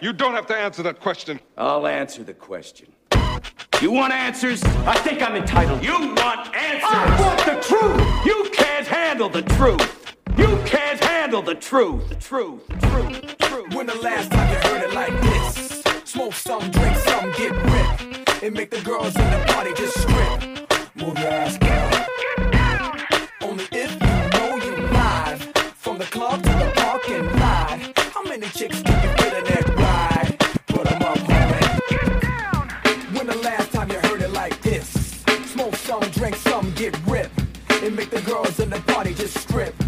You don't have to answer that question. I'll answer the question. You want answers? I think I'm entitled. You want answers? I want the truth! You can't handle the truth! You can't handle the truth! The truth, the truth, the truth. When the last time you heard it like this? Smoke some, drink some, get ripped. And make the girls in the party just strip. Move your ass down. Only if you know you live. From the club make the girls in the party just strip.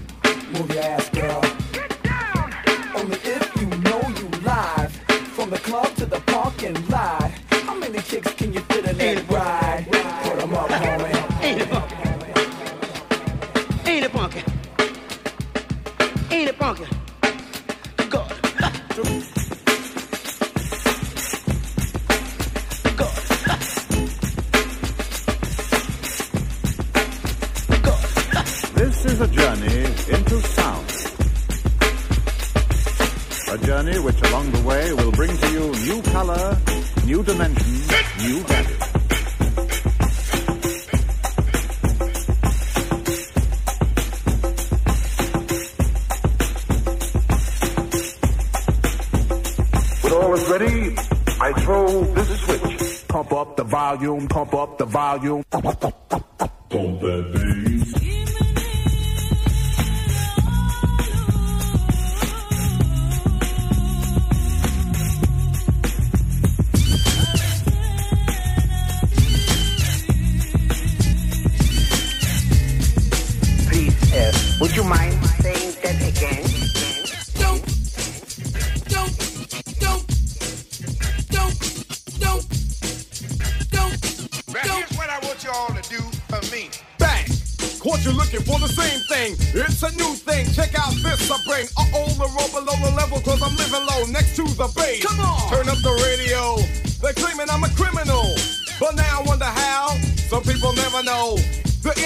The volume.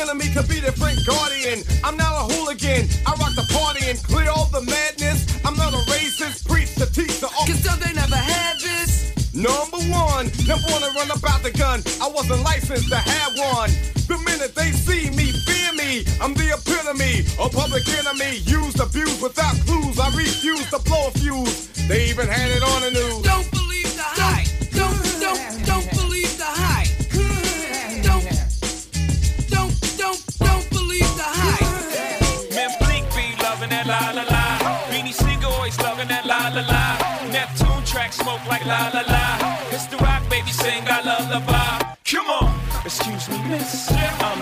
The enemy could be the Frank Guardian. I'm not a hooligan. I rock the party and clear all the madness. I'm not a racist. Preach to teach the Cause some they never had this. Number one, never wanna run about the gun. I wasn't licensed to have one. The minute they see me, fear me. I'm the epitome, a public enemy. Used, abused without clues. I refuse to blow a fuse. They even had it on the news. La la la. It's the rock baby sing I love the vibe. Come on, excuse me, miss. Um,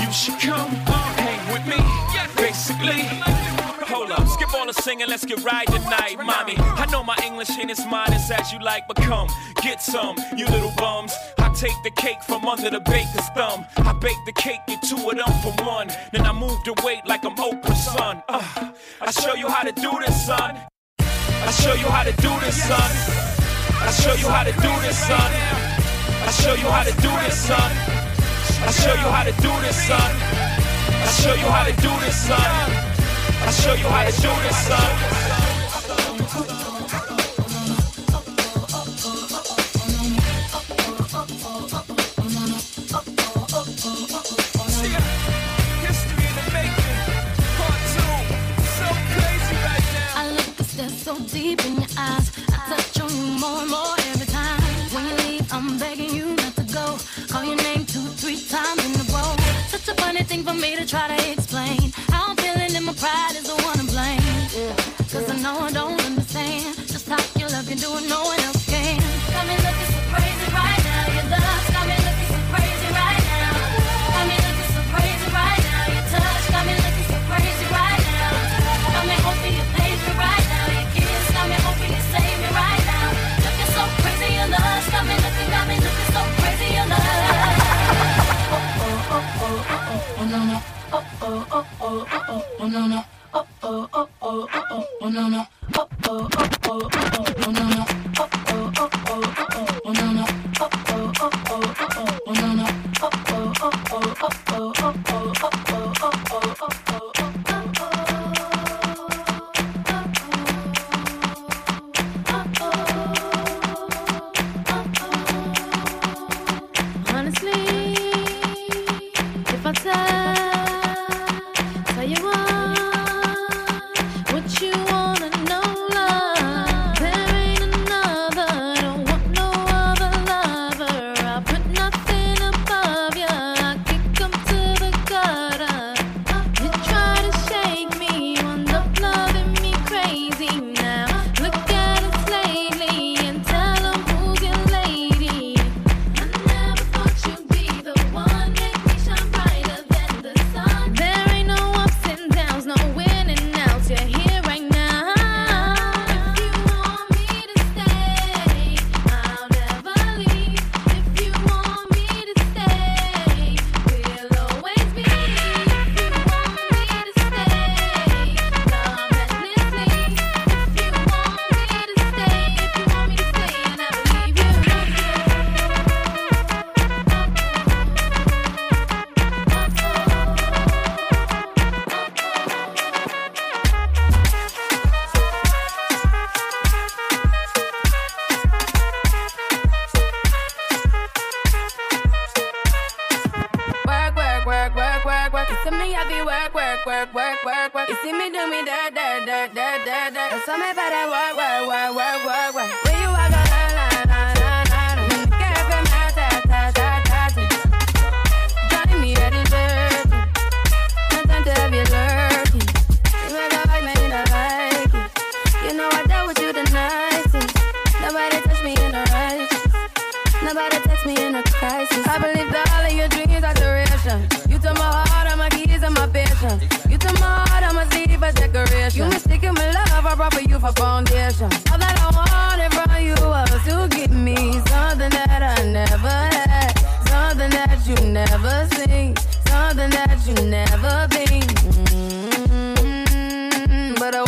you should come hang with me. Basically. Hold up, skip all the singing, let's get right tonight, mommy. I know my English ain't as modest as as you like, but come, get some, you little bums. I take the cake from under the baker's thumb. I bake the cake, get two of them for one. Then I move the weight like I'm Oprah's son. Uh, I show you how to do this, son. I show you how to do this, son. I show you how to do this, son. I show you how to do this, son. I show you how to do this, son. I show you how to do this, son. I show you how to do this, son. Oh no no. Oh oh oh oh oh oh no no.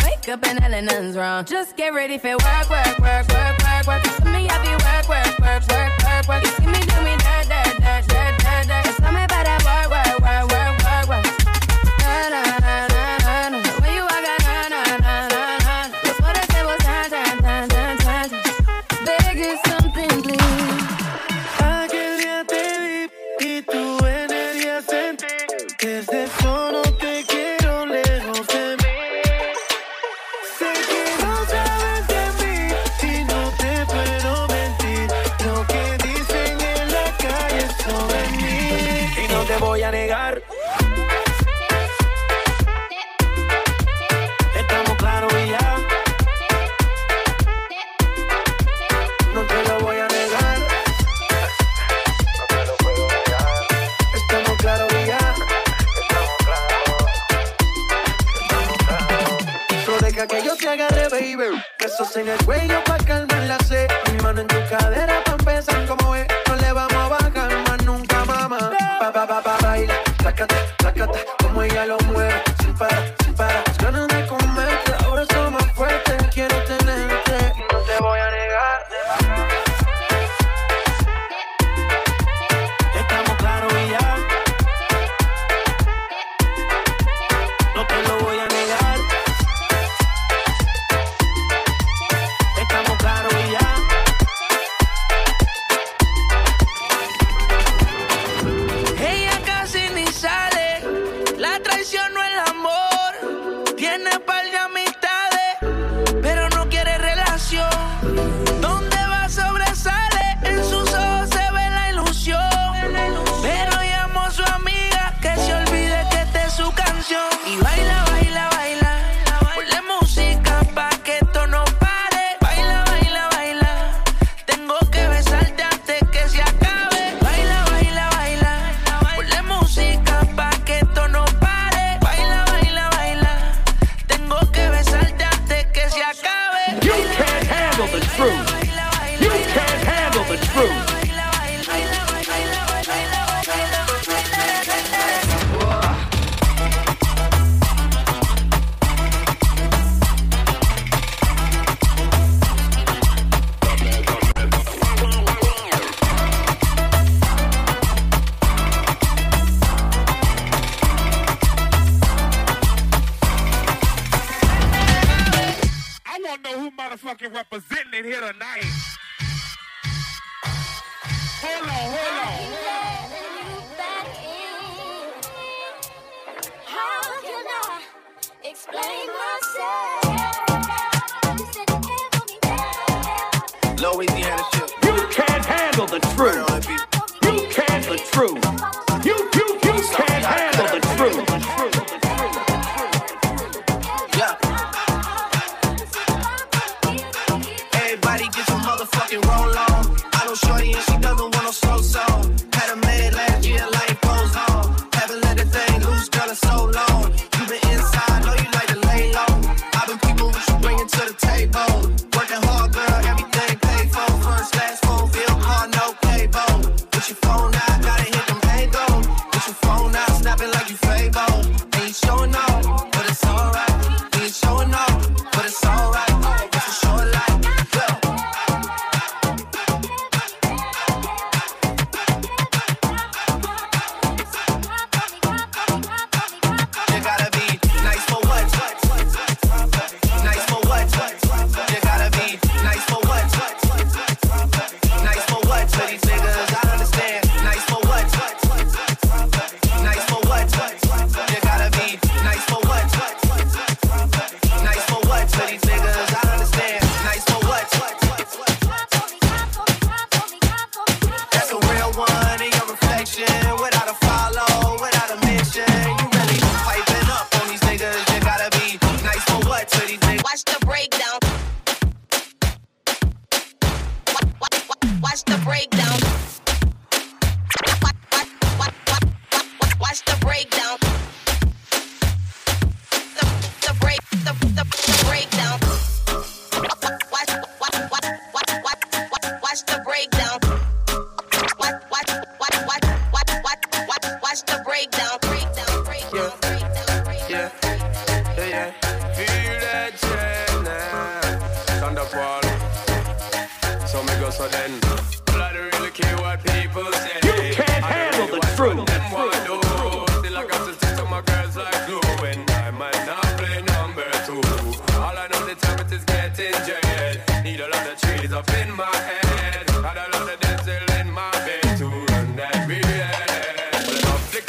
wake up and hell nothing's wrong. Just get ready for work, work, work, work, work, work. For me, I be work, work, work, work, work, work. You see me, do me.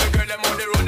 the girl them on the road.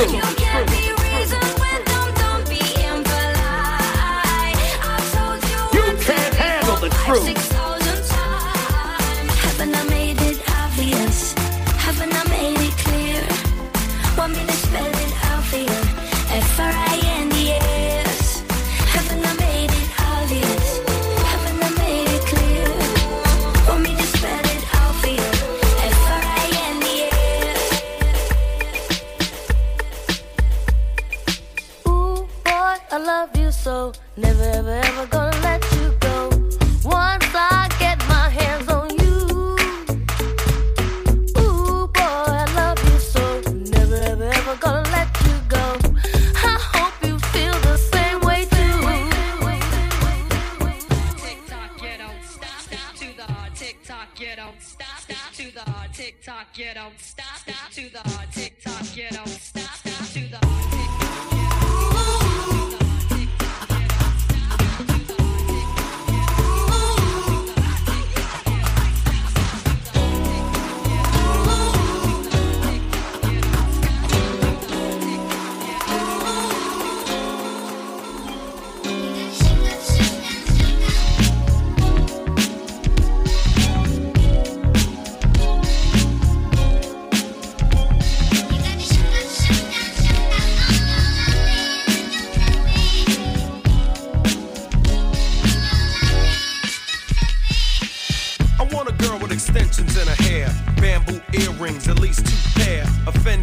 You can't handle the truth.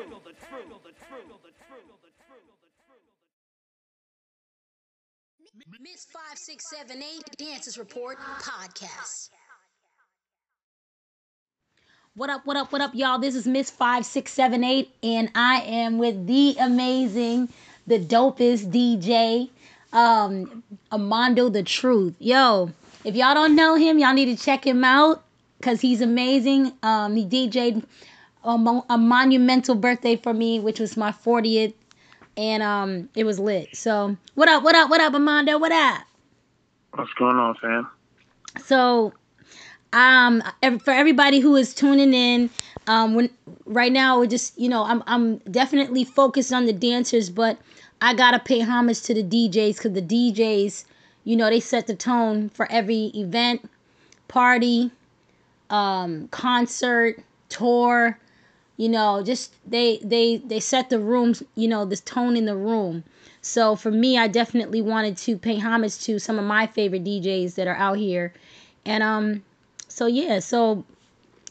Truth. The truth. The Miss 5678 Dances Report Podcast. What up, what up, what up, y'all? This is Miss 5678, and I am with the amazing, the dopest DJ, um, Armando the Truth. Yo, if y'all don't know him, y'all need to check him out because he's amazing. Um, he DJ'd a, mo- a monumental birthday for me, which was my 40th, and um, it was lit. So, what up, what up, what up, Armando? What up? What's going on, fam? So, um, for everybody who is tuning in, um, when right now we're just, you know, I'm I'm definitely focused on the dancers, but I gotta pay homage to the DJs because the DJs, you know, they set the tone for every event, party, um, concert, tour. You know, just they they they set the rooms, you know, this tone in the room. So for me, I definitely wanted to pay homage to some of my favorite DJs that are out here. And um so yeah, so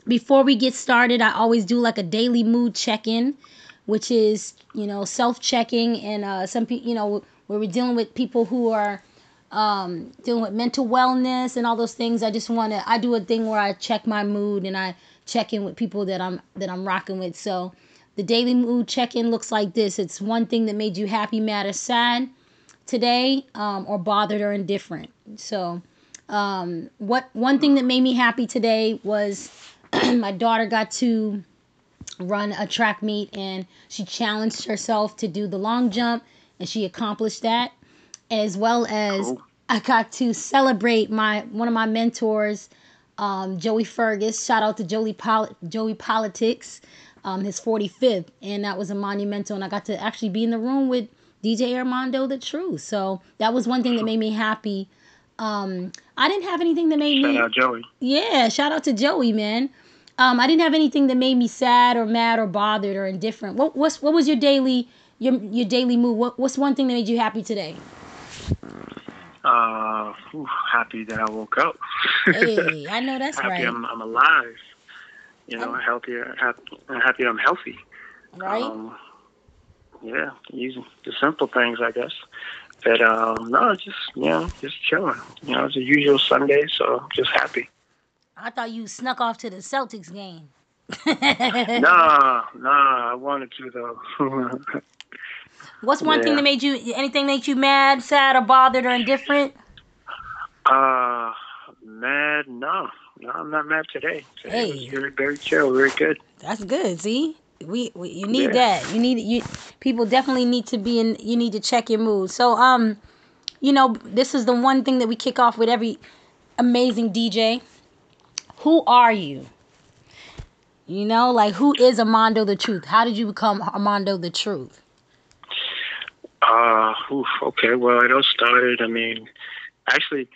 before we get started, I always do like a daily mood check-in, which is, you know, self-checking and uh some people, you know, where we're dealing with people who are um dealing with mental wellness and all those things. I just want to I do a thing where I check my mood and I check in with people that I'm that I'm rocking with. So the daily mood check-in looks like this. It's one thing that made you happy, mad, or sad today, um, or bothered or indifferent. So, um, what one thing that made me happy today was my daughter got to run a track meet and she challenged herself to do the long jump and she accomplished that as well as I got to celebrate my one of my mentors um, Joey Fergus shout out to Joey Pol- Joey Politics um, his 45th and that was a monumental and I got to actually be in the room with DJ Armando the Truth so that was one thing that made me happy um, I didn't have anything that made Shout me out Joey. yeah, shout out to Joey, man. Um, I didn't have anything that made me sad or mad or bothered or indifferent. What what's what was your daily your your daily mood? What what's one thing that made you happy today? Uh, whew, happy that I woke up. Hey, I know that's happy right. I'm, I'm alive. You know, healthier. Happy, happy I'm healthy. Right? Um, yeah, using the simple things, I guess. But um, no, just you know, just chilling. You know, it's a usual Sunday, so just happy. I thought you snuck off to the Celtics game. nah, nah. I wanted to though. What's one thing that made you anything made you mad, sad, or bothered, or indifferent? uh, mad? No, no. I'm not mad today. Today Hey. very, very chill, very good. That's good. See, we, we you need Yeah. that. You need you. People definitely need to be in. You need to check your mood. So um, you know, this is the one thing that we kick off with every amazing DJ. Who are you? You know, like who is Armando the Truth? How did you become Armando the Truth? Uh, oof, okay. Well, it all started. I mean, actually,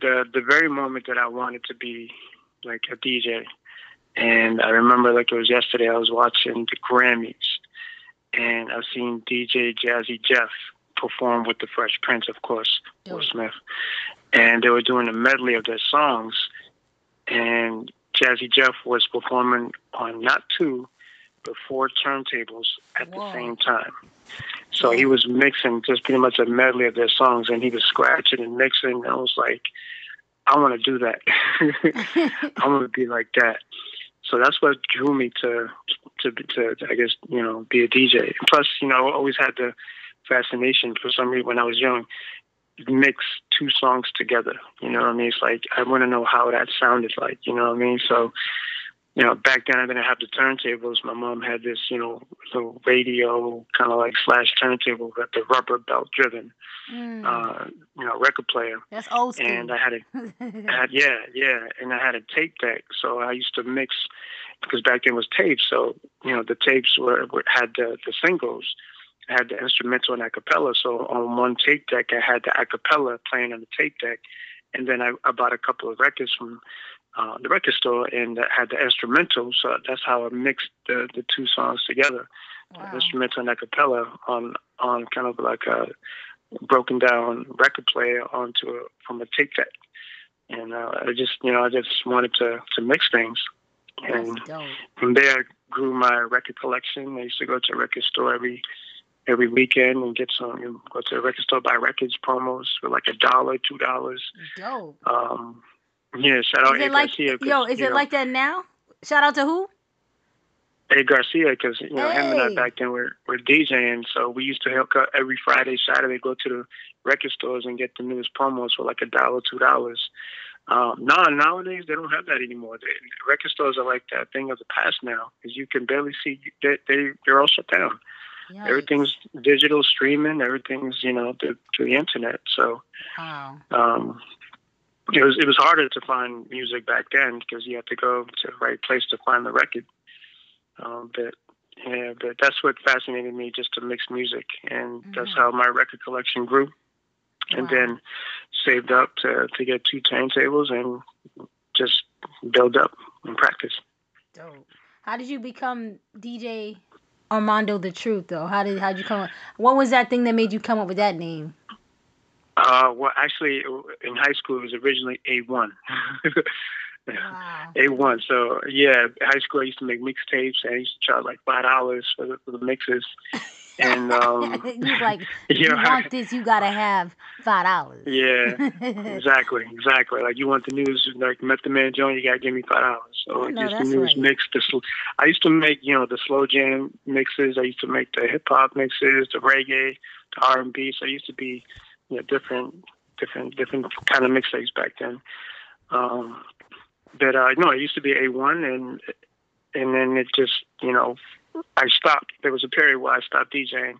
the the very moment that I wanted to be like a DJ, and I remember like it was yesterday. I was watching the Grammys, and I've seen DJ Jazzy Jeff perform with the Fresh Prince, of course, Will Smith, and they were doing a medley of their songs, and Jazzy Jeff was performing on not two, but four turntables at the same time. So he was mixing just pretty much a medley of their songs, and he was scratching and mixing. And I was like, I want to do that. I want to be like that. So that's what drew me to, to, to, I guess, you know, be a DJ. Plus, you know, I always had the fascination for some reason when I was young, mix two songs together. You know what I mean? It's like I want to know how that sounded like. You know what I mean? So you know, back then I didn't have the turntables. My mom had this, you know, little radio kind of like slash turntable with the rubber belt driven, Mm. uh, you know, record player. That's old school. And I had a, I had, yeah, yeah, and I had a tape deck. So I used to mix because back then it was tapes. So you know, the tapes were, were had the the singles. I had the instrumental and a cappella. So on one tape deck, I had the a cappella playing on the tape deck, and then I, I bought a couple of records from uh, the record store and that had the instrumental. So that's how I mixed the, the two songs together, the instrumental and a cappella on on kind of like a broken down record player onto a, from a tape deck. And uh, I just you know I just wanted to to mix things, and from there I grew my record collection. I used to go to a record store every every weekend and get some. You know, go to a record store buy records promos for like a dollar, two dollars. Dope. Um, yeah, shout out A like Garcia. yo? Is it know, like that now? Shout out to who? A Garcia? Because you know him and I back then were were DJing, so we used to help every Friday, Saturday, go to the record stores and get the newest promos for like a dollar, two dollars. Um, no, nowadays they don't have that anymore. The record stores are like that thing of the past now, because you can barely see they they they're all shut down. Everything's digital streaming. Everything's you know to, through the internet. So Wow. um, it was it was harder to find music back then because you had to go to the right place to find the record. Um, but yeah, but that's what fascinated me just to mix music, and that's how my record collection grew. And then saved up to to get two turntables and just build up and practice. Dope. How did you become DJ Armando the Truth though? How did how'd you come up? What was that thing that made you come up with that name? Uh, well, actually, in high school, it was originally A1. A1. So, yeah, high school, I used to make mixtapes, and I used to charge like $5 for the, for the mixes. And, um, like you you want this, you gotta have five dollars. yeah, exactly, exactly. Like, you want the news, like Method Man Jones, you got to give me $5. So, I know, just the news right. mix. The sl- I used to make, you know, the slow jam mixes. I used to make the hip hop mixes, the reggae, the R&B. So, I used to be, you know, different, different, different kind of mixtapes back then. Um, but uh, no, it used to be A one, and and then it just you know I stopped. There was a period where I stopped DJing.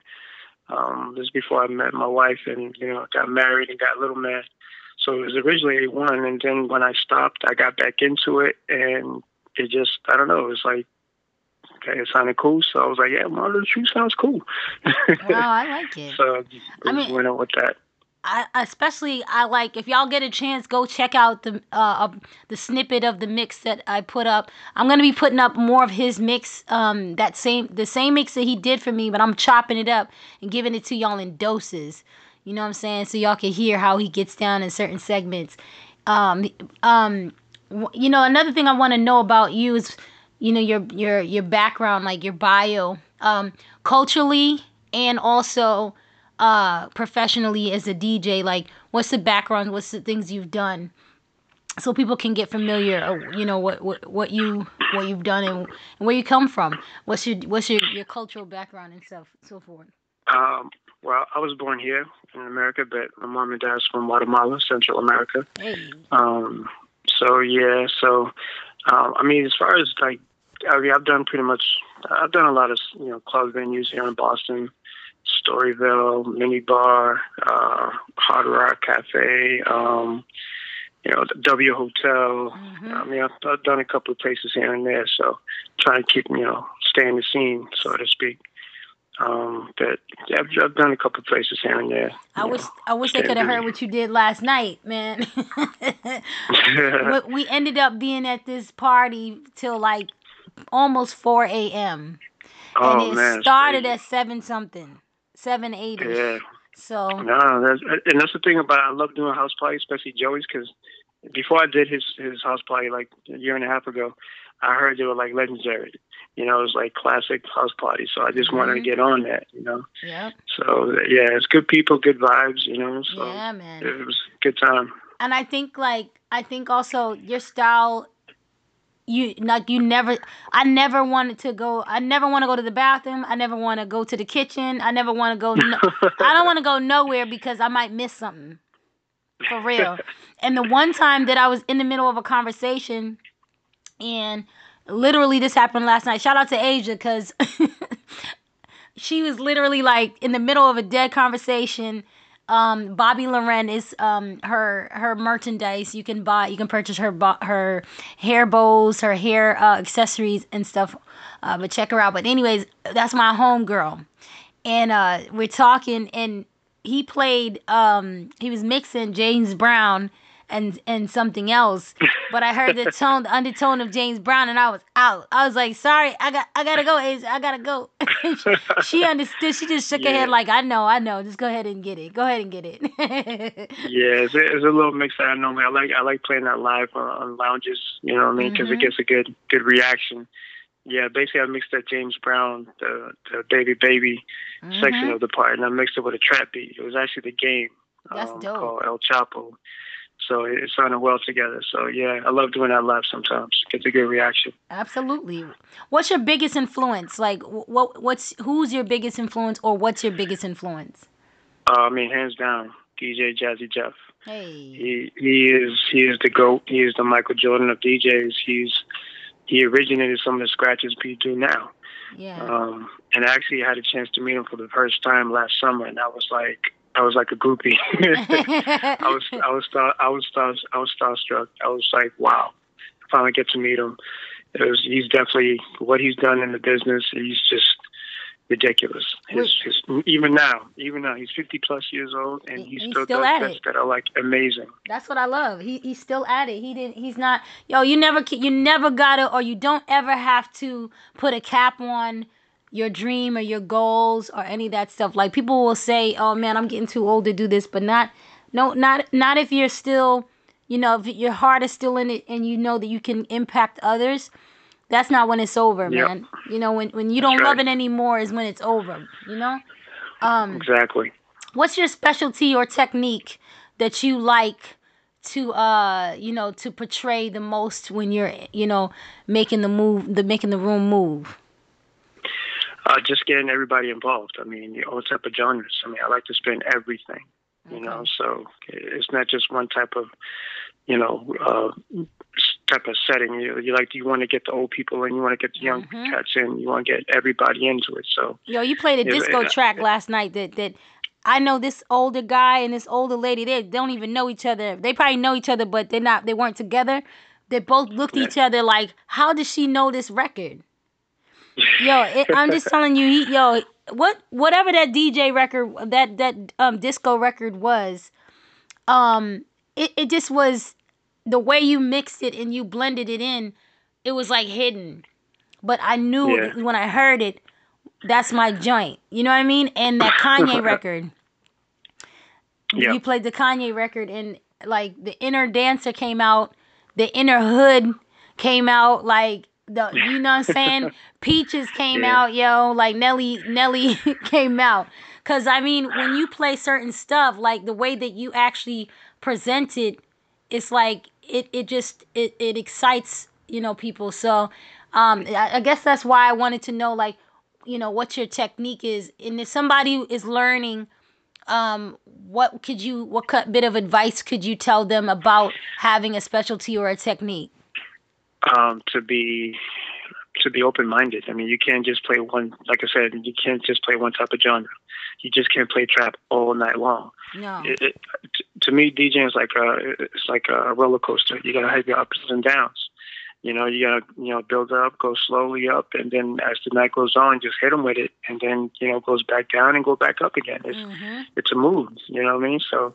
Um, this is before I met my wife, and you know got married and got a little man. So it was originally A one, and then when I stopped, I got back into it, and it just I don't know. It was like okay, it sounded cool, so I was like, yeah, Marlon the Truth sounds cool. Wow, I like it. so I I mean- went on with that. I especially I like if y'all get a chance, go check out the uh, the snippet of the mix that I put up. I'm gonna be putting up more of his mix, um that same the same mix that he did for me, but I'm chopping it up and giving it to y'all in doses. You know what I'm saying? So y'all can hear how he gets down in certain segments. Um um you know another thing I want to know about you is you know your your your background like your bio um culturally and also uh professionally as a DJ like what's the background what's the things you've done so people can get familiar uh, you know what what, what you what you've done and, and where you come from. What's your what's your, your cultural background and stuff so forth. Um, well, I was born here in America, but my mom and dad's from Guatemala, Central America. Hey. Um, so yeah, so um, I mean, as far as like, I mean, I've done pretty much, I've done a lot of you know club venues here in Boston, Storyville, Mini Bar, uh, Hard Rock Cafe, um, you know, the W Hotel. I mean, I've, I've done a couple of places here and there, so trying to keep you know stay in the scene, so to speak. Um, but I've, I've done a couple of places here and there. I wish know. I wish they could have heard what you did last night, man. But we ended up being at this party till like almost four a.m. and Oh, it man, started at seven something, seven eight. Yeah. So No, that's and that's the thing about I love doing house parties, especially Joey's, because before I did his his house party like a year and a half ago, I heard they were like legendary. You know, it was like classic house party. So I just wanted to Mhm. get on that. You know, Yeah. so yeah, it's good people, good vibes. You know, so Yeah, man. it was a good time. and I think like I think also your style you like you never I never wanted to go I never want to go to the bathroom. I never want to go to the kitchen. I never want to go no, I don't want to go nowhere because I might miss something. For real. And the one time that I was in the middle of a conversation and literally this happened last night. Shout out to Asia cuz she was literally like in the middle of a dead conversation um Bobby Loren is um her her merchandise. You can buy you can purchase her her hair bows her hair uh, accessories and stuff uh, but check her out. But anyways that's my home girl. And uh we're talking and he played um he was mixing James Brown and and something else but I heard the tone the undertone of James Brown and I was out I was like sorry I got I gotta go Asia I gotta go she, she understood she just shook her head like I know I know just go ahead and get it go ahead and get it Yeah, it's a, it's a little mix that I normally I like. I like playing that live on, on lounges. You know what I mean? Because Mhm. it gets a good good reaction. Yeah, basically I mixed that James Brown, the the baby baby section Mhm. of the part, and I mixed it with a trap beat. It was actually the game That's um, dope. called El Chapo. So it, sounded well together. So yeah, I love doing that live sometimes. Gets a good reaction. Absolutely. What's your biggest influence? Like, what what's who's your biggest influence, or what's your biggest influence? Uh, I mean, hands down, DJ Jazzy Jeff. Hey. He he is he is the goat. He is the Michael Jordan of DJs. He's he originated some of the scratches people do now. Yeah. Um, and I actually had a chance to meet him for the first time last summer, and I was like, I was like a groupie. I was, I was, star, I was, star, I was starstruck. I was like, wow, I finally get to meet him. It was, he's definitely what he's done in the business. He's just ridiculous. His, his, even now, even now, he's 50 plus years old, and he he's still, still does at it. that are like amazing. That's what I love. He he's still at it. He didn't. He's not. Yo, you never you never gotta or you don't ever have to put a cap on your dream or your goals or any of that stuff. Like people will say, "Oh man, I'm getting too old to do this," but not. No, not not if you're still. You know, if your heart is still in it and you know that you can impact others. That's not when it's over, Yep. man. You know, when when you don't That's love it anymore is when it's over. You know. Um, Exactly. what's your specialty or technique that you like to uh you know to portray the most when you're you know making the move the making the room move Uh, just getting everybody involved. I mean, all type of genres. I mean, I like to spin everything. You know, so it's not just one type of, you know, uh, type of setting. You you like you want to get the old people and you want to get the young Mhm. cats in. You want to get everybody into it. So yo you played a Yeah, disco uh, track last night that that I know this older guy and this older lady they don't even know each other they probably know each other but they're not they weren't together they both looked at each other like how does she know this record yo it, i'm just telling you he, yo what whatever that dj record that that um disco record was um it, it just was the way you mixed it and you blended it in it was like hidden. But i knew Yeah. when i heard it that's my joint. You know what i mean? And that kanye record. You played the kanye record and like the inner dancer came out the inner hood came out like the you know what i'm saying? Peaches came Yeah. out yo. Like nelly nelly came out. Because i mean when you play certain stuff like the way that you actually present it it's like it, it just it, it excites you know people. So Um, I, I guess that's why I wanted to know, like, you know, what your technique is, and if somebody is learning, um, what could you, what cut bit of advice could you tell them about having a specialty or a technique? Um, to be to be open minded. I mean, you can't just play one. Like I said, you can't just play one type of genre. You just can't play trap all night long. No. It, it, to me, DJing is like a it's like a roller coaster. You gotta have your ups and downs. You know, you gotta you know build up, go slowly up, and then as the night goes on, just hit them with it, and then you know goes back down and go back up again. It's it's a move. You know what I mean? So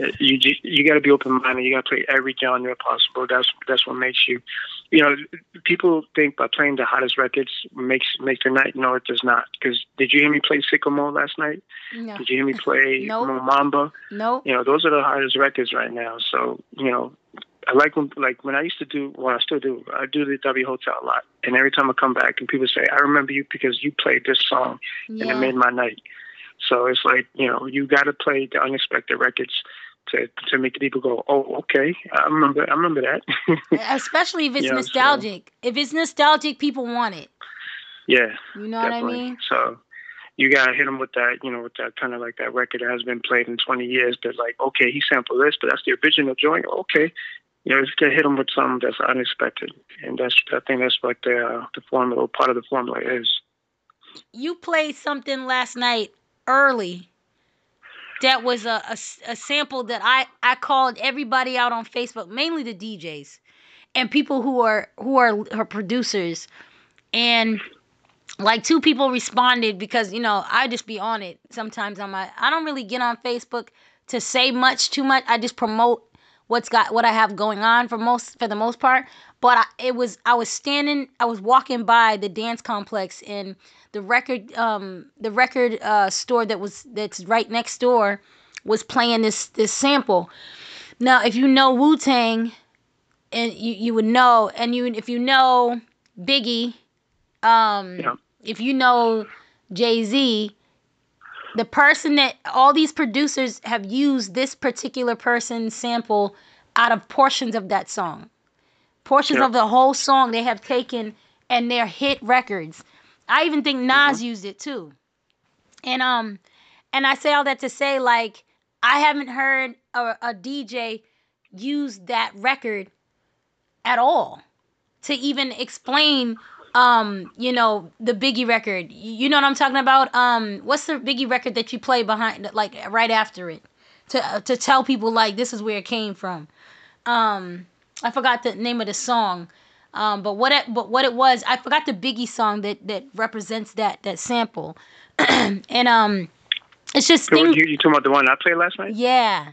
uh, you you got to be open minded. You got to play every genre possible. That's that's what makes you. You know, people think by playing the hottest records makes makes their night. No, it does not. Because did you hear me play Sicko Mode last night? No. Did you hear me play Nope. Mo Bamba? Nope. You know, those are the hottest records right now. So you know, I like when like when I used to do. Well, I still do. I do the W Hotel a lot, and every time I come back and people say, "I remember you because you played this song, and it made my night." So it's like you know, you got to play the unexpected records to to make people go, "Oh, okay, I remember. I remember that." Especially if it's Yeah, so- nostalgic. If it's nostalgic, people want it. yeah. You know what I definitely. mean? So you gotta hit them with that, you know, with that kind of like that record that has been played in 20 years. But like, okay, he sampled this, but that's the original joint. Okay, you know, just gotta hit them with something that's unexpected, and that's I think that's what the uh, the formula, part of the formula is. You played something last night early. That was a a sample that I I called everybody out on Facebook, mainly the DJs and people who are who are her producers, and like two people responded because you know I just be on it sometimes on my I don't really get on Facebook to say much too much. I just promote what's got what I have going on for most for the most part. But I, it was I was standing I was walking by the dance complex and the record um the record uh store that was that's right next door was playing this this sample. Now if you know Wu Tang and you, you would know and you if you know Biggie um if you know Jay-Z the person that all these producers have used this particular person's sample out of portions of that song. Portions Yeah. of the whole song they have taken and they're hit records. I even think Nas used it too. And um and I say all that to say like I haven't heard a, a DJ use that record at all to even explain um you know the biggie record. You you know what i'm talking about? Um what's the biggie record that you play behind like right after it? To uh, to tell people like this is where it came from. Um i forgot the name of the song. Um but what it but what it was i forgot the biggie song that that represents that that sample. And um it's just So things you, you talking about the one I played last night? yeah.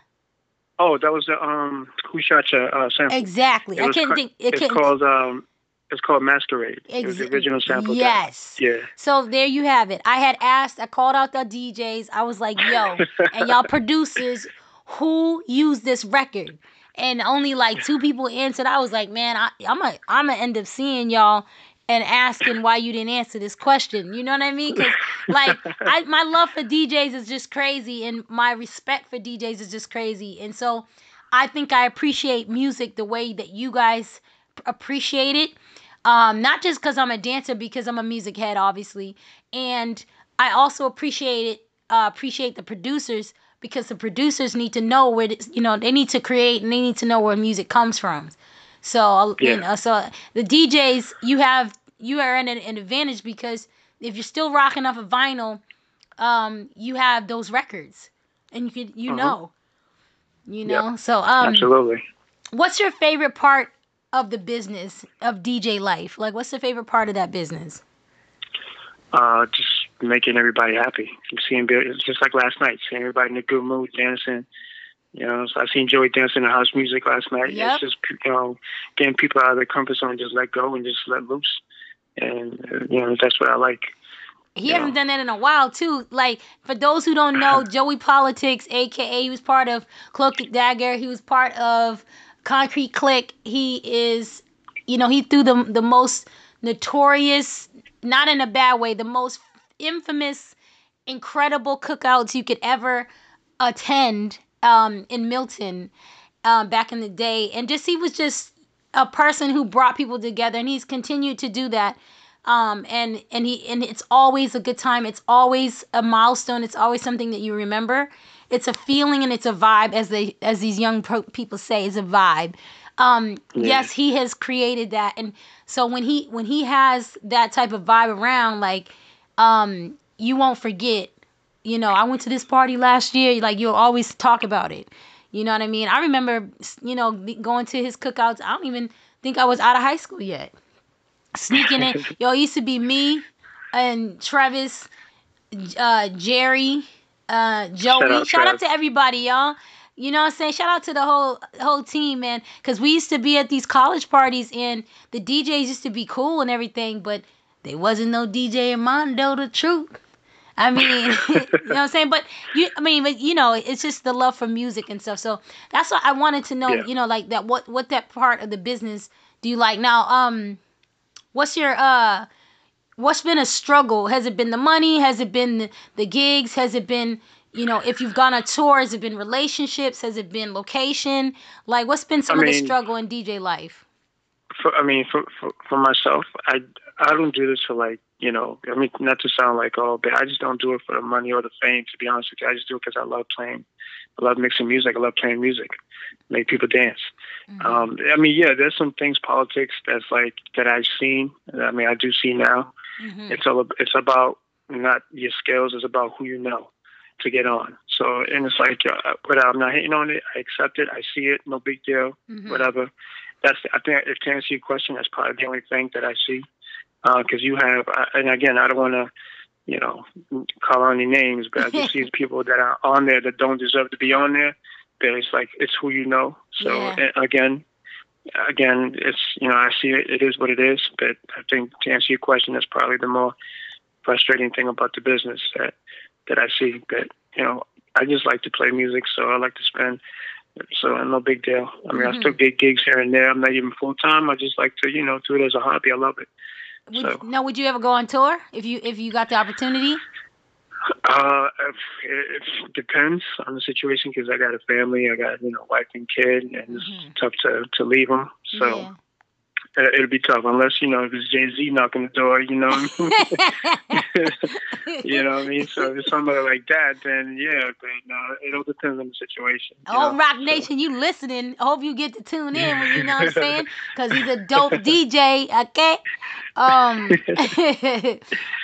Oh, that was the um Who Shot Ya uh, sample. Exactly. It I couldn't ca- think- it it's called um it's called Masquerade. it was the original sample. that- yes. yeah. So there you have it. I had asked, I called out the DJs. I was like, yo, and y'all producers, who used this record? And only like two people answered. I was like, man, I, I'm a, I'm gonna end up seeing y'all and asking why you didn't answer this question. You know what I mean? Because like, I, my love for DJs is just crazy, and my respect for DJs is just crazy. And so, I think I appreciate music the way that you guys appreciate it. Um, not just because I'm a dancer, because I'm a music head, obviously, and I also appreciate it. Uh, appreciate the producers because the producers need to know where this, you know they need to create and they need to know where music comes from. So you Yeah. know, so the DJs you have you are in an, an advantage because if you're still rocking off of vinyl, um, you have those records and you can you Mhm. know, you Yep. know. So um, Absolutely. what's your favorite part of the business of DJ life? Like, what's the favorite part of that business? Uh, just making everybody happy. Seeing just like last night, seeing everybody in a good mood, dancing. You know, so I seen Joey dancing to house music last night. Yep. It's just you know, getting people out of their comfort zone, just let go and just let loose. And uh, you know, that's what I like. He hasn't done that in a while too. Like for those who don't know, Joey Politics, aka he was part of Cloak Dagger. He was part of Concrete Click. He is, you know, he threw the the most notorious, not in a bad way, the most infamous, incredible cookouts you could ever attend um, in Milton um, back in the day, and just he was just a person who brought people together, and he's continued to do that. Um, and and he and it's always a good time. It's always a milestone. It's always something that you remember. It's a feeling and it's a vibe, as they as these young pro- people say, it's a vibe. Um, Yeah. Yes, he has created that, and so when he when he has that type of vibe around, like um, you won't forget. You know, I went to this party last year. Like you'll always talk about it. You know what I mean? I remember, you know, going to his cookouts. I don't even think I was out of high school yet. Sneaking in. Yo, it used to be me and Travis, uh, Jerry, uh, Joey. out, Shout out to everybody, y'all. You know what I'm saying? Shout out to the whole whole team, man. Cause we used to be at these college parties and the DJs used to be cool and everything, but there wasn't no DJ Armando the truth. I mean, you know what I'm saying? But you, I mean, but you know, it's just the love for music and stuff. So that's what I wanted to know. Yeah. You know, like that. What what that part of the business do you like now? Um, what's your uh, what's been a struggle? Has it been the money? Has it been the, the gigs? Has it been you know, if you've gone on tour, has it been relationships? Has it been location? Like, what's been some I of the struggle in DJ life? for, I mean, for, for for myself, I I don't do this for like you know. I mean, not to sound like oh, but I just don't do it for the money or the fame. To be honest with you, I just do it because I love playing. I love mixing music. I love playing music, make people dance. Um, I mean, yeah, there's some things politics that's like that I've seen. I mean, I do see now. It's all it's about not your skills. It's about who you know to get on. So, and it's like, uh, but I'm not hating on it. I accept it. I see it. No big deal. Mhm. Whatever. That's I think if to answer your question, that's probably the only thing that I see. Because you have, uh, and again, I don't want to, you know, call out any names, but I just see people that are on there that don't deserve to be on there. But it's like it's who you know. So Yeah. uh, again, again, it's you know I see it. It is what it is. But I think to answer your question, that's probably the more frustrating thing about the business that that I see. But you know, I just like to play music, so I like to spend. So no big deal. I mean, I Mhm. still get gigs here and there. I'm not even full time. I just like to, you know, do it as a hobby. I love it. Would, So- now, would you ever go on tour if you if you got the opportunity? Uh, if, it depends on the situation because I got a family. I got you know wife and kid, and it's tough to to leave them. So. Yeah. Uh, it'll be tough unless you know if it's Jay Z knocking the door. You know, what I mean? you know what I mean. So if it's somebody like that, then yeah. But no, it all depends on the situation. you Oh? Roc Nation, you listening? I hope you get to tune in when you know what I'm saying, because he's a dope DJ. Okay. Um,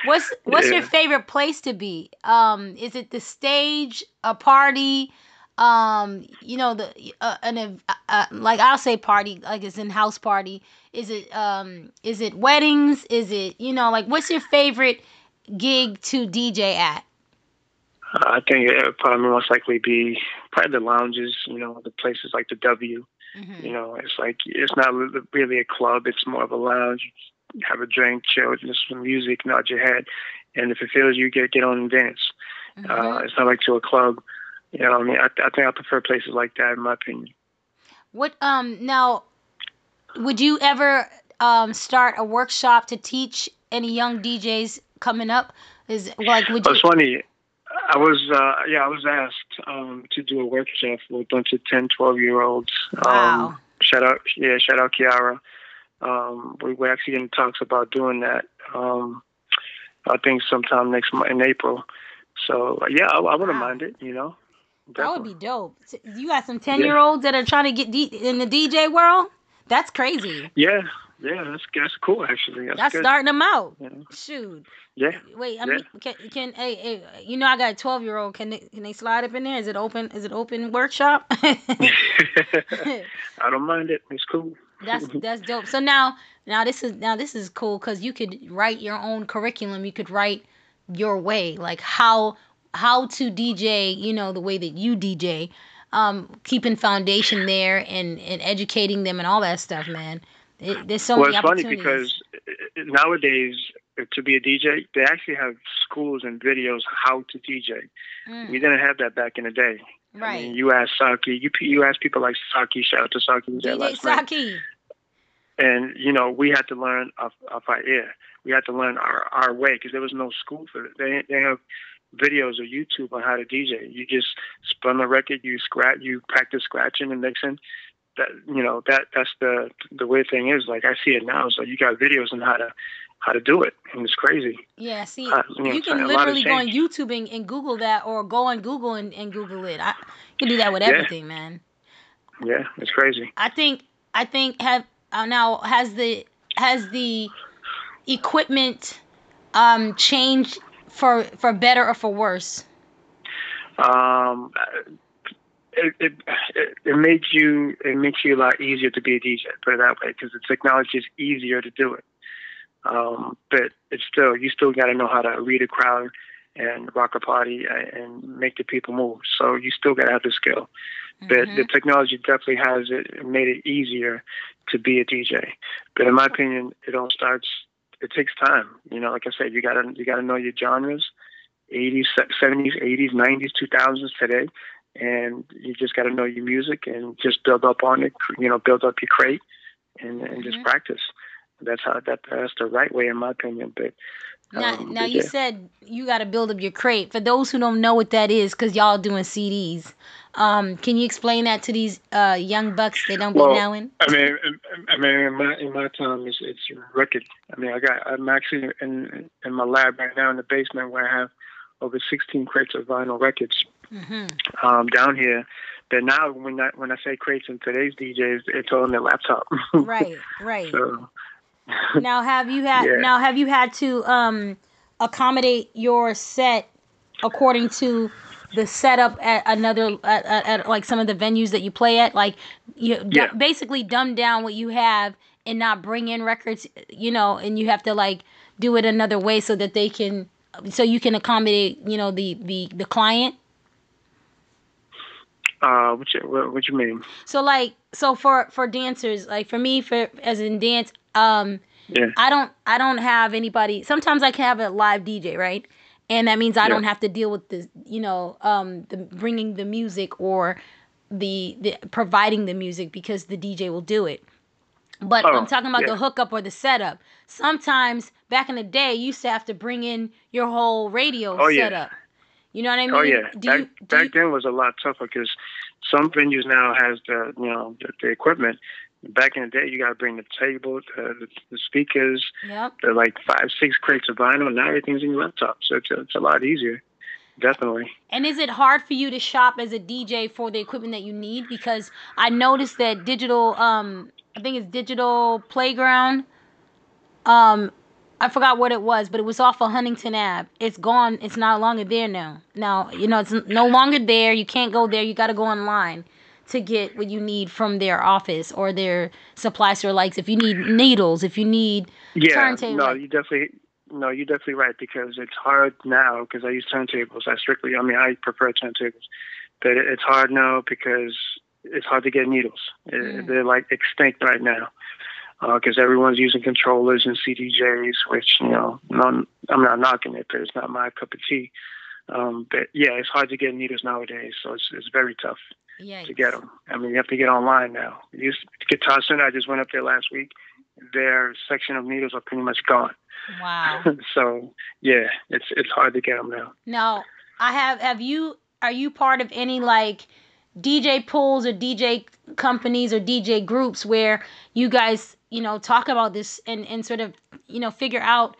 what's what's your favorite place to be? Um, is it the stage, a party? Um, you know the uh, an uh, uh, like I'll say party, like it's in house party. Is it um is it weddings? Is it you know like what's your favorite gig to DJ at? I think it would probably most likely be probably the lounges. You know, the places like the W. Mm-hmm. You know, it's like it's not really a club. It's more of a lounge. You have a drink, chill, listen to some music, nod your head, and if it feels you, get get on and dance. Mm-hmm. Uh, it's not like to a club. You know, what I mean, I, I think I prefer places like that, in my opinion. What um now would you ever um start a workshop to teach any young DJs coming up? Is like would you it's funny. I was, uh, yeah, I was asked um, to do a workshop with a bunch of 10, 12 year olds. Wow. Um, shout out, yeah, shout out Kiara. Um, we, we're actually in talks about doing that. Um, I think sometime next month in April. So uh, yeah, I, I wouldn't mind it. You know, that would be dope. You got some 10 year olds that are trying to get D- in the DJ world? That's crazy. yeah, yeah, that's that's cool actually. That's, That's starting them out. Know? Shoot. Yeah. Wait, I yeah. mean, can, can hey, hey, you know I got a 12 year old. Can they can they slide up in there? Is it open? Is it open workshop? I don't mind it. It's cool. That's that's dope. So now now this is now this is cool because you could write your own curriculum. You could write your way, like how how to DJ. You know the way that you DJ, um, keeping foundation there and and educating them and all that stuff, man. It, there's so well, many it's funny because uh, nowadays uh, to be a DJ, they actually have schools and videos how to DJ. Mm. We didn't have that back in the day. I right, mean, you ask Saki, you you ask people like Saki, shout out to Saki, who was there DJ night. Saki. and you know we had to learn off, off our ear. We had to learn our our way because there was no school for it. They they have videos or YouTube on how to DJ. You just spun the record, you scratch, you practice scratching and mixing, that you know that that's the the weird thing is like I see it now. So you got videos on how to how to do it, and it's crazy. Yeah, see, Uh, you know, you can a lot has literally go on. YouTube and, and Google that, or go on Google and, and Google it. I you can do that with Yeah. everything, man. Yeah, it's crazy. I think I think have uh, now has the has the equipment um changed for for better or for worse? Um, it, it it it makes you it makes you a lot easier to be a DJ. Put it that way, because the technology is easier to do it. Um, but it's still you still got to know how to read a crowd and rock a party and- and make the people move. So you still got to have the skill. But the technology definitely has it made it easier to be a DJ. But in my opinion, it all starts. It takes time. You know, like I said, you gotta you gotta know your genres, 80s, 70s, 80s, 90s, 2000s today, and you just gotta know your music and just build up on it. You know, build up your crate and and just mm-hmm. practice. That's how that that's the right way, in my opinion. But Now, um, now you yeah. said you got to build up your crate. For those who don't know what that is, because y'all doing CDs, um, can you explain that to these uh, young bucks? They don't be knowing. I mean, I mean, in my in my time, it's it's record. I mean, I got I'm actually in in my lab right now in the basement where I have over 16 crates of vinyl records Mm-hmm. um, down here. But now, when I when I say crates in today's DJs, it's all on their laptop. Right, right. so now have you had Yeah. now have you had to um accommodate your set according to the setup at another at, at, at like some of the venues that you play at like you d- basically dumb down what you have and not bring in records you know and you have to like do it another way so that they can so you can accommodate you know the the the client uh, what you what, what you mean? so like so for for dancers like for me for as in dance um Yeah. I don't I don't have anybody sometimes I can have a live DJ, right? And that means I Yeah. don't have to deal with the you know, um the bringing the music or the the providing the music because the DJ will do it. But Oh, I'm talking about the hookup or the setup. Sometimes back in the day you used to have to bring in your whole radio Oh, yeah. setup. You know what I mean? Oh yeah, Do back you, back then was a lot tougher because some venues now has the you know the, the equipment. Back in the day, you got to bring the table, the, the speakers, Yep. the like five, six crates of vinyl. Now everything's in your laptop, so it's a, it's a lot easier. Definitely. And is it hard for you to shop as a DJ for the equipment that you need? Because I noticed that digital, um, I think it's Digital Playground. Um, I forgot what it was, but it was off of Huntington Ave. It's gone. It's no longer there now. Now you know it's no longer there. You can't go there. You got to go online to get what you need from their office or their supply store. Like if you need needles, if you need Yeah. turntable. No, you definitely. No, you're definitely right because it's hard now because I use turntables. I strictly, I mean, I prefer turntables, but it's hard now because it's hard to get needles. Uh, Mm. They're like extinct right now because everyone's using controllers and CDJs, which you know, non, I'm not knocking it, but it's not my cup of tea. Um, but yeah, it's hard to get needles nowadays, so it's it's very tough Yikes. to get them. I mean, you have to get online now. It used Guitar Center, I just went up there last week. Their section of needles are pretty much gone. Wow. so yeah, it's it's hard to get them now. Now, I have have you are you part of any like DJ pools or DJ companies or DJ groups where you guys, you know, talk about this and and sort of, you know, figure out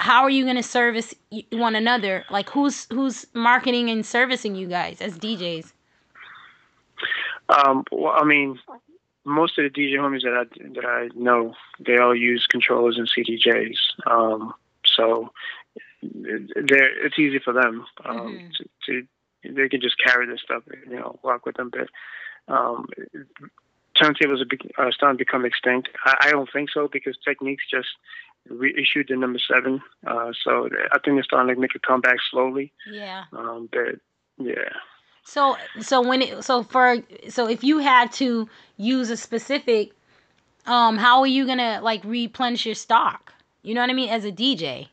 how are you going to service one another? Like who's who's marketing and servicing you guys as DJs? Um, well, I mean, most of the DJ homies that I that I know, they all use controllers and CDJs. Um, so they're it's easy for them um, to, to they can just carry this stuff, you know, walk with them. But um, turntables are, are starting to become extinct. I, I don't think so because Technics just reissued the number seven, uh, so I think they're starting to make a comeback slowly. Yeah. Um, but yeah. So so when it so for so if you had to use a specific um how are you going to like replenish your stock? You know what I mean as a DJ?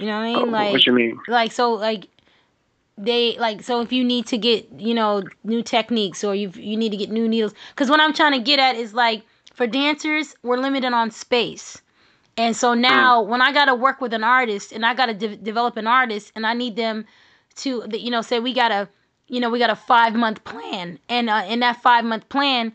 You know what I mean? Oh, like what you mean? Like so like they like so if you need to get, you know, new Technics or you you need to get new needles cuz what I'm trying to get at is like for dancers, we're limited on space. And so now when I got to work with an artist and I got to de- develop an artist and I need them to the- you know say we got a you know, we got a five month plan, and uh, in that five month plan,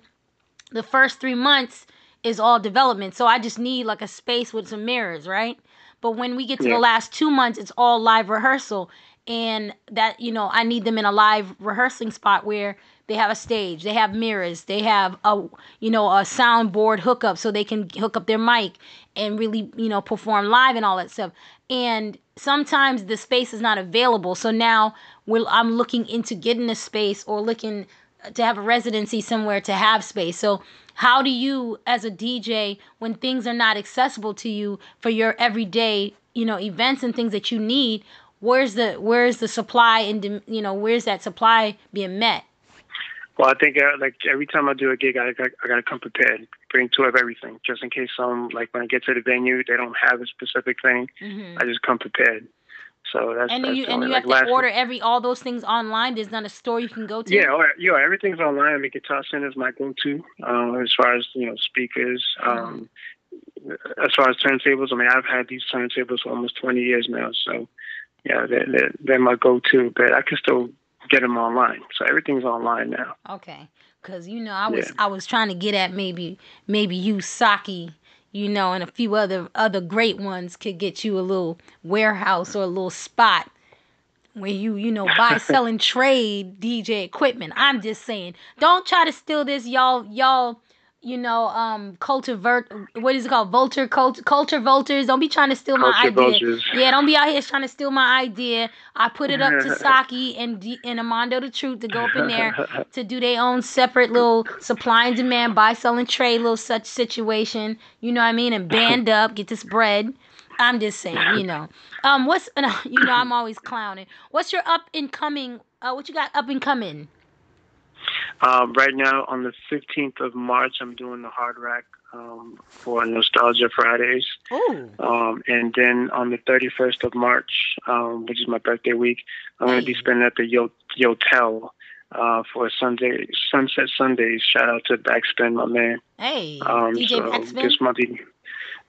the first three months is all development. So I just need like a space with some mirrors, right? But when we get to Yeah. the last two months, it's all live rehearsal. And that, you know, I need them in a live rehearsing spot where they have a stage, they have mirrors, they have a, you know, a soundboard hookup so they can hook up their mic and really, you know, perform live and all that stuff. And sometimes the space is not available. So now I'm looking into getting a space or looking to have a residency somewhere to have space. So how do you as a DJ when things are not accessible to you for your everyday, you know, events and things that you need, where's the where's the supply and you know, where's that supply being met? Well, I think uh, like every time I do a gig, I, I, I gotta come prepared, bring two of everything, just in case some like when I get to the venue, they don't have a specific thing. Mhm. I just come prepared. So that's And that's you and you like, have to order every all those things online. There's not a store you can go to. Yeah, or, yeah, everything's online. I mean, Guitar Center is my go-to um, as far as you know speakers. Um, as far as turntables, I mean, I've had these turntables for almost 20 years now, so yeah, they're, they're, they're my go-to. But I can still get them online, so everything's online now. Okay, because you know I was Yeah. I was trying to get at maybe maybe you Saki, you know, and a few other other great ones could get you a little warehouse or a little spot where you you know buy sell and trade DJ equipment. I'm just saying, don't try to steal this, y'all y'all. You know, um, cultivert. What is it called? Vulture, cult, culture vultures. Don't be trying to steal my idea. vultures. Yeah, don't be out here trying to steal my idea. I put it up to Saki and D- and Armando the Truth to go up in there to do their own separate little supply and demand, buy, sell, and trade little such situation. You know what I mean? And band up, get this bread. I'm just saying, you know. Um, what's you know I'm always clowning. What's your up and coming? Uh, what you got up and coming? Um, right now, on the 15th of March, I'm doing the Hard Rock um, for Nostalgia Fridays. Um, and then on the 31st of March, um, which is my birthday week, I'm going to be spending at the Yo- Yotel uh, for Sunday Sunset Sundays. Shout out to Backspin, my man. Hey, Um, DJ so Backspin. This month,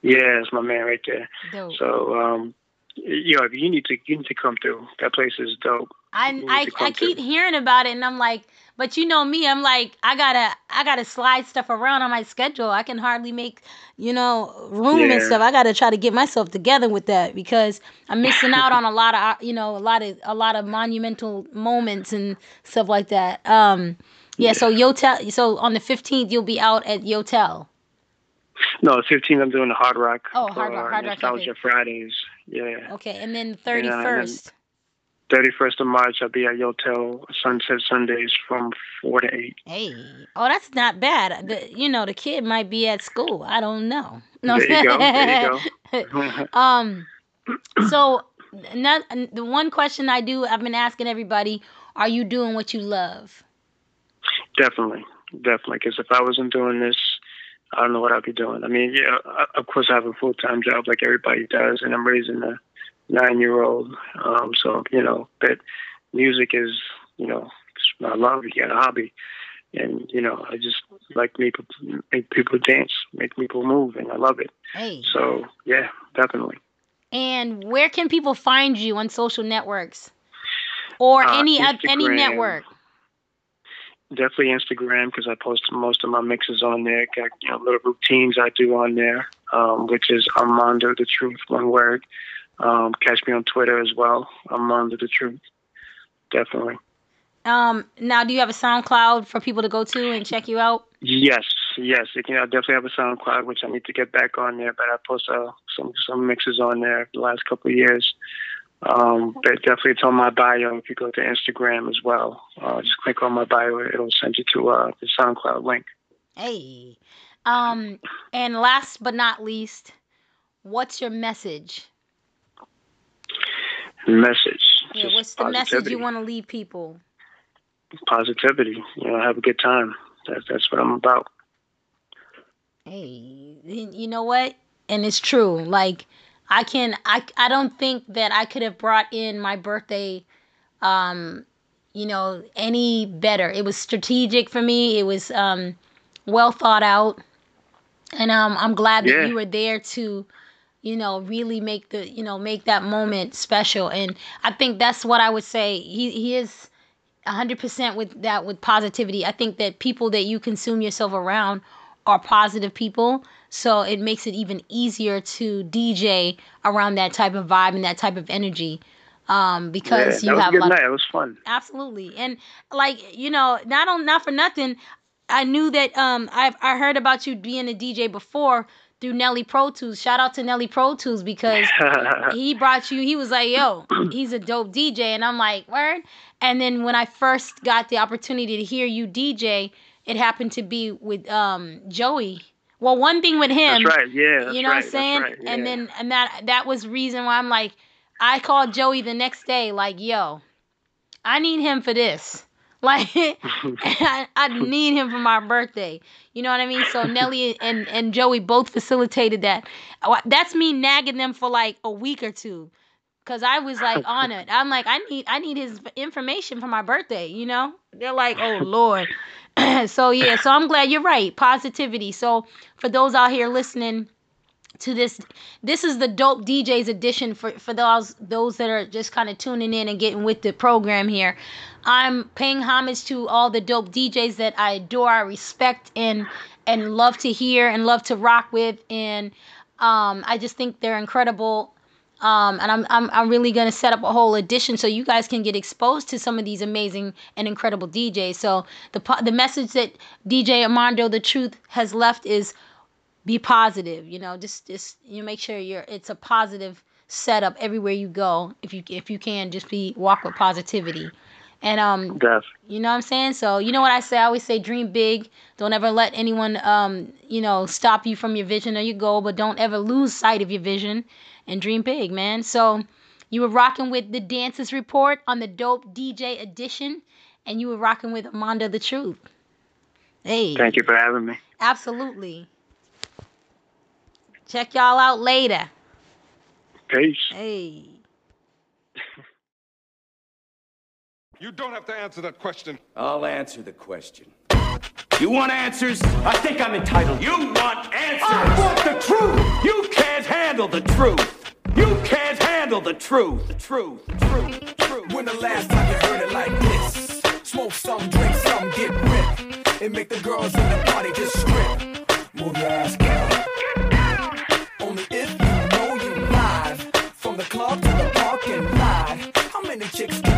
yeah, it's my man right there. Dope. So, um, yo, you need to you need to come through. That place is dope. I I, I keep hearing about it and I'm like, but you know me, I'm like, I gotta I gotta slide stuff around on my schedule. I can hardly make, you know, room and stuff. I gotta try to get myself together with that because I'm missing out on a lot of uh, you know, a lot of a lot of monumental moments and stuff like that. Um yeah, so Yotel so on the fifteenth you'll be out at Yotel. No, the 15th, I'm doing the Hard Rock. Oh, Hard Rock- Hard Rock Nostalgia. Fridays. Yeah. Okay, and then Yeah, thirty and then- first. 31st of March, I'll be at Yotel Sunset Sundays from 4 to 8. Hey, oh, that's not bad. The, you know, the kid might be at school. I don't know. No, There you go. There you go. um, so not, the one question I do, I've been asking everybody: Are you doing what you love? Definitely, definitely. Because if I wasn't doing this, I don't know what I'd be doing. I mean, yeah, I- of course I have a full time job like everybody does, and I'm raising a nine year old. Um, so you know, but music is, you know, it's my love. You got a hobby, and you know, I just like make make people dance, make people move, and I love it. Hey, So yeah, definitely. and where can people find you on social networks or Uh, any oth- any network? definitely Instagram because I post most of my mixes on there. Got you know little routines I do on there, um, which is Armando the Truth, one word. Um, catch me on Twitter as well, Armando the Truth. Definitely. Um, now, do you have a SoundCloud for people to go to and check you out? Yes, yes. You can, I definitely have a SoundCloud, which I need to get back on there, but I post uh, some some mixes on there the last couple of years. Um, but definitely it's on my bio. If you go to Instagram as well, uh, just click on my bio. It'll send you to uh, the SoundCloud link. Hey, um, and last but not least, what's your message? Message. Yeah, what's the message you want to leave people? positivity. You know, have a good time. That's that's what I'm about. Hey, you know what? And it's true. Like I can I I don't think that I could have brought in my birthday um you know any better. It was strategic for me. It was um well thought out. And um I'm glad that Yeah. you were there to you know really make the you know make that moment special and I think that's what I would say. He he is 100% with that with positivity. I think that people that you consume yourself around are positive people. So it makes it even easier to DJ around that type of vibe and that type of energy. Um, because yeah, you have a good night. It was fun. Absolutely. And like, you know, not on not for nothing, I knew that um I I heard about you being a DJ before through Nelly Pro Tools. Shout out to Nelly Pro Tools because he brought you he was like, "Yo, he's a dope DJ." And I'm like, "Word?" And then when I first got the opportunity to hear you DJ, it happened to be with um Joey. Well, one thing with him, That's right. Yeah. That's you know right. what I'm saying? Right. And then and that that was reason why I'm like, I called Joey the next day, like, yo, I need him for this. Like I, I need him for my birthday. You know what I mean? So Nelly and, and Joey both facilitated that. That's me nagging them for like a week or two. Cause I was like on it. I'm like, I need I need his information for my birthday, you know? They're like, oh Lord. so yeah, so I'm glad you're right. Positivity. So for those out here listening to this this is the dope DJs edition for for those those that are just kind of tuning in and getting with the program here. I'm paying homage to all the dope DJs that I adore, I respect and and love to hear and love to rock with and um I just think they're incredible. Um, and I'm, I'm I'm really gonna set up a whole edition so you guys can get exposed to some of these amazing and incredible DJs. So the the message that DJ Armando the Truth has left is be positive you know just just you make sure you're it's a positive setup everywhere you go if you if you can just be walk with positivity. And um Def. you know what i'm saying? So you know what i say? I always say dream big. Don't ever let anyone um you know stop you from your vision or your goal but don't ever lose sight of your vision and dream big man. So you were rocking with the dancers report on the dope dj edition and you were rocking with Armando the truth. Hey. Thank you for having me. Absolutely. Check y'all out later. Peace. Hey. You don't have to answer that question. I'll answer the question. You want answers? I think I'm entitled. You want answers? I want the truth. You can't handle the truth. You can't handle the truth. The truth. The truth. The truth. When the last time you heard it like this? Smoke some, drink some, get ripped. and make the girls in the party just strip. Move your ass, chicks